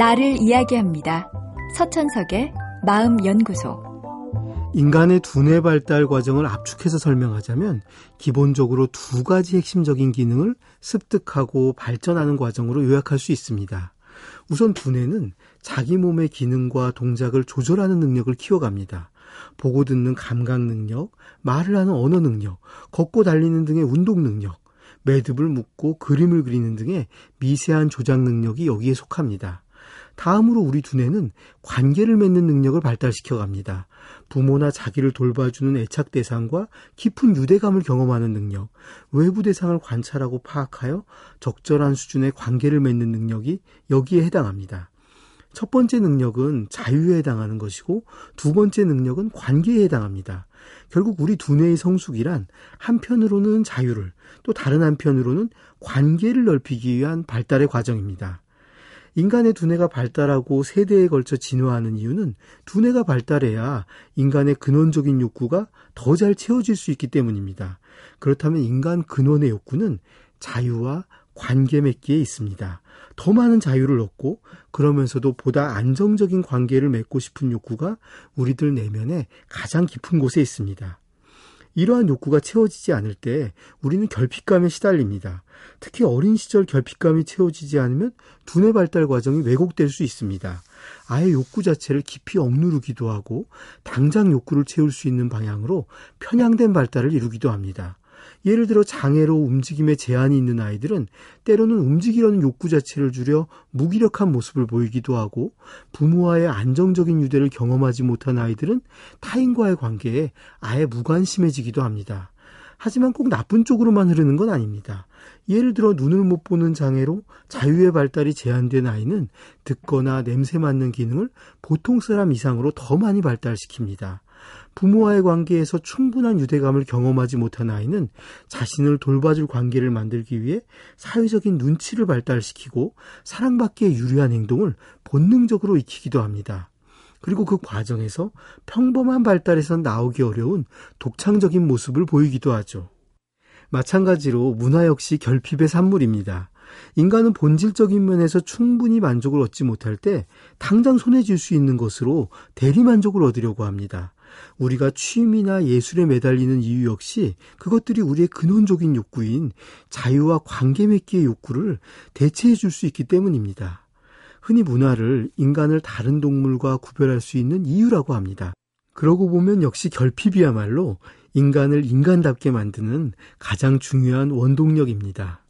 나를 이야기합니다. 서천석의 마음연구소. 인간의 두뇌 발달 과정을 압축해서 설명하자면 기본적으로 두 가지 핵심적인 기능을 습득하고 발전하는 과정으로 요약할 수 있습니다. 우선 두뇌는 자기 몸의 기능과 동작을 조절하는 능력을 키워갑니다. 보고 듣는 감각 능력, 말을 하는 언어 능력, 걷고 달리는 등의 운동 능력, 매듭을 묶고 그림을 그리는 등의 미세한 조작 능력이 여기에 속합니다. 다음으로 우리 두뇌는 관계를 맺는 능력을 발달시켜 갑니다. 부모나 자기를 돌봐주는 애착 대상과 깊은 유대감을 경험하는 능력, 외부 대상을 관찰하고 파악하여 적절한 수준의 관계를 맺는 능력이 여기에 해당합니다. 첫 번째 능력은 자유에 해당하는 것이고 두 번째 능력은 관계에 해당합니다. 결국 우리 두뇌의 성숙이란 한편으로는 자유를 또 다른 한편으로는 관계를 넓히기 위한 발달의 과정입니다. 인간의 두뇌가 발달하고 세대에 걸쳐 진화하는 이유는 두뇌가 발달해야 인간의 근원적인 욕구가 더 잘 채워질 수 있기 때문입니다. 그렇다면 인간 근원의 욕구는 자유와 관계 맺기에 있습니다. 더 많은 자유를 얻고 그러면서도 보다 안정적인 관계를 맺고 싶은 욕구가 우리들 내면에 가장 깊은 곳에 있습니다. 이러한 욕구가 채워지지 않을 때 우리는 결핍감에 시달립니다. 특히 어린 시절 결핍감이 채워지지 않으면 두뇌 발달 과정이 왜곡될 수 있습니다. 아예 욕구 자체를 깊이 억누르기도 하고 당장 욕구를 채울 수 있는 방향으로 편향된 발달을 이루기도 합니다. 예를 들어 장애로 움직임에 제한이 있는 아이들은 때로는 움직이려는 욕구 자체를 줄여 무기력한 모습을 보이기도 하고 부모와의 안정적인 유대를 경험하지 못한 아이들은 타인과의 관계에 아예 무관심해지기도 합니다. 하지만 꼭 나쁜 쪽으로만 흐르는 건 아닙니다. 예를 들어 눈을 못 보는 장애로 자유의 발달이 제한된 아이는 듣거나 냄새 맡는 기능을 보통 사람 이상으로 더 많이 발달시킵니다. 부모와의 관계에서 충분한 유대감을 경험하지 못한 아이는 자신을 돌봐줄 관계를 만들기 위해 사회적인 눈치를 발달시키고 사랑받기에 유리한 행동을 본능적으로 익히기도 합니다. 그리고 그 과정에서 평범한 발달에선 나오기 어려운 독창적인 모습을 보이기도 하죠. 마찬가지로 문화 역시 결핍의 산물입니다. 인간은 본질적인 면에서 충분히 만족을 얻지 못할 때 당장 손에 쥘 수 있는 것으로 대리 만족을 얻으려고 합니다. 우리가 취미나 예술에 매달리는 이유 역시 그것들이 우리의 근원적인 욕구인 자유와 관계 맺기의 욕구를 대체해 줄 수 있기 때문입니다. 흔히 문화를 인간을 다른 동물과 구별할 수 있는 이유라고 합니다. 그러고 보면 역시 결핍이야말로 인간을 인간답게 만드는 가장 중요한 원동력입니다.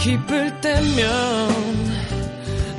기쁠 때면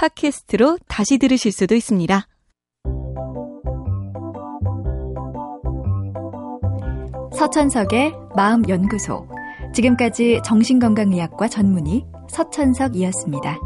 팟캐스트로 다시 들으실 수도 있습니다. 서천석의 마음연구소. 지금까지 정신건강의학과 전문의 서천석이었습니다.